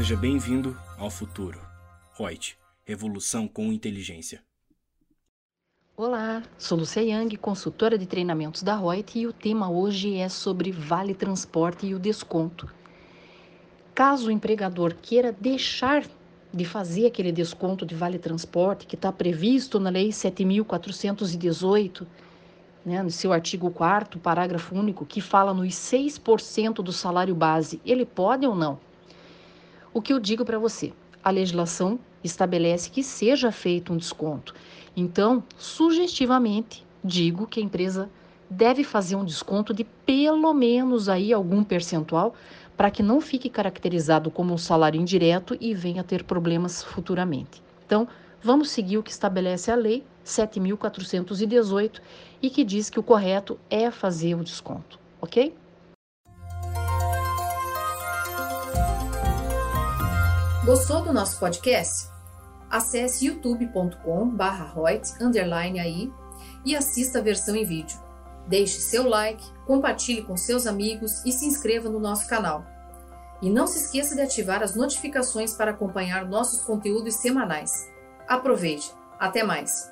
Seja bem-vindo ao futuro. Reut, revolução com inteligência. Olá, sou Lucia Yang, consultora de treinamentos da Reut e o tema hoje é sobre vale transporte e o desconto. Caso o empregador queira deixar de fazer aquele desconto de vale transporte que está previsto na Lei 7.418, né, no seu artigo 4 parágrafo único, que fala nos 6% do salário base, ele pode ou não? O que eu digo para você? A legislação estabelece que seja feito um desconto. Então, sugestivamente, digo que a empresa deve fazer um desconto de pelo menos aí algum percentual para que não fique caracterizado como um salário indireto e venha ter problemas futuramente. Então, vamos seguir o que estabelece a lei 7418 e que diz que o correto é fazer o desconto, OK? Gostou do nosso podcast? Acesse youtube.com/royt_aí e assista a versão em vídeo. Deixe seu like, compartilhe com seus amigos e se inscreva no nosso canal. E não se esqueça de ativar as notificações para acompanhar nossos conteúdos semanais. Aproveite! Até mais!